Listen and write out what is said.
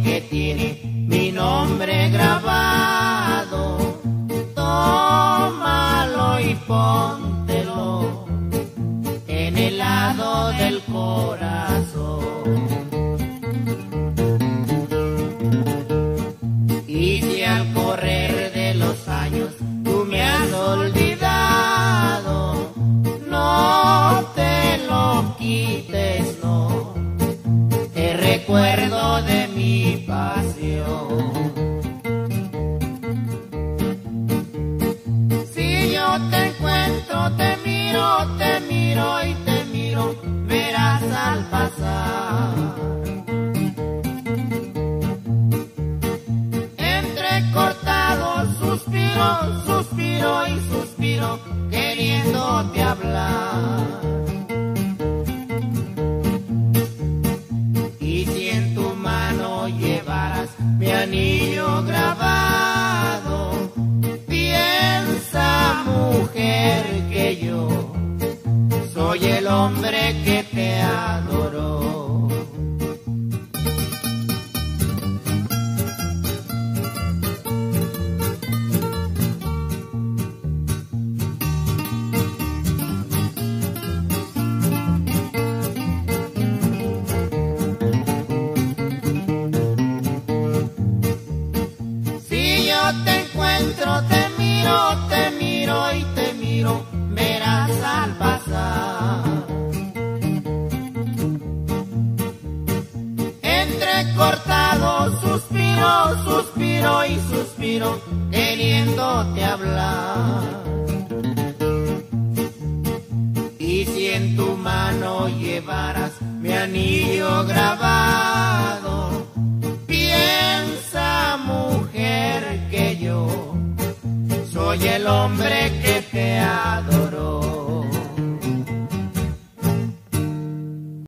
que tiene mi nombre grabado. Tómalo y póntelo en el lado del corazón. Y si al correr de los años tú me has olvidado, no te lo quites, no. Te recuerdo. Si yo te encuentro, te miro, te miro y te miro, verás al pasar. Entre cortados, suspiro, suspiro y suspiro, queriendo hablar. Hombre que te adoró. Si yo te encuentro, te miro, te miro y te miro, Entrecortado, suspiro, suspiro y suspiro, queriéndote hablar. Y si en tu mano llevaras mi anillo grabado, piensa mujer que yo soy el hombre